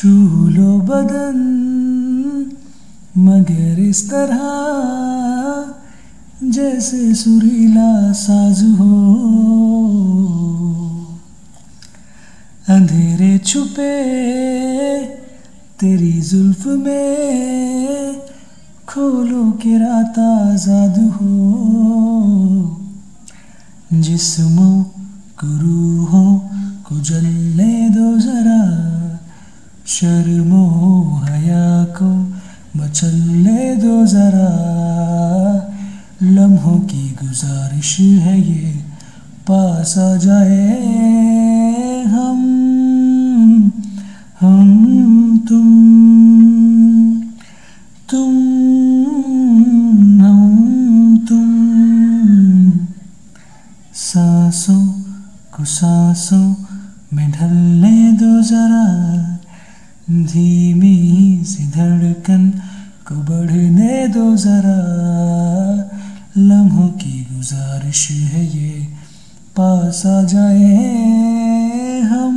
छू लो बदन, मगर इस तरह जैसे सुरीला साज हो। अंधेरे छुपे तेरी जुल्फ में खोलो के रात आज़ाद हो। जिस्मों गुरु हो को जलने दो जरा। शर्मो हया को मचलने दो जरा। लम्हों की गुजारिश है ये, पास आ जाए हम हम तुम तुम, हम तुम। सांसों को सांसों में ढलने दो जरा। धीमी सी धड़कन को बढ़ने दो जरा। लम्हों की गुजारिश है ये, पास आ जाए हम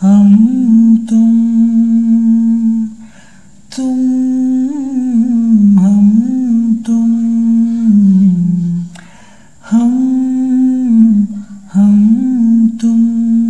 हम तुम तुम, हम तुम, हम हम तुम।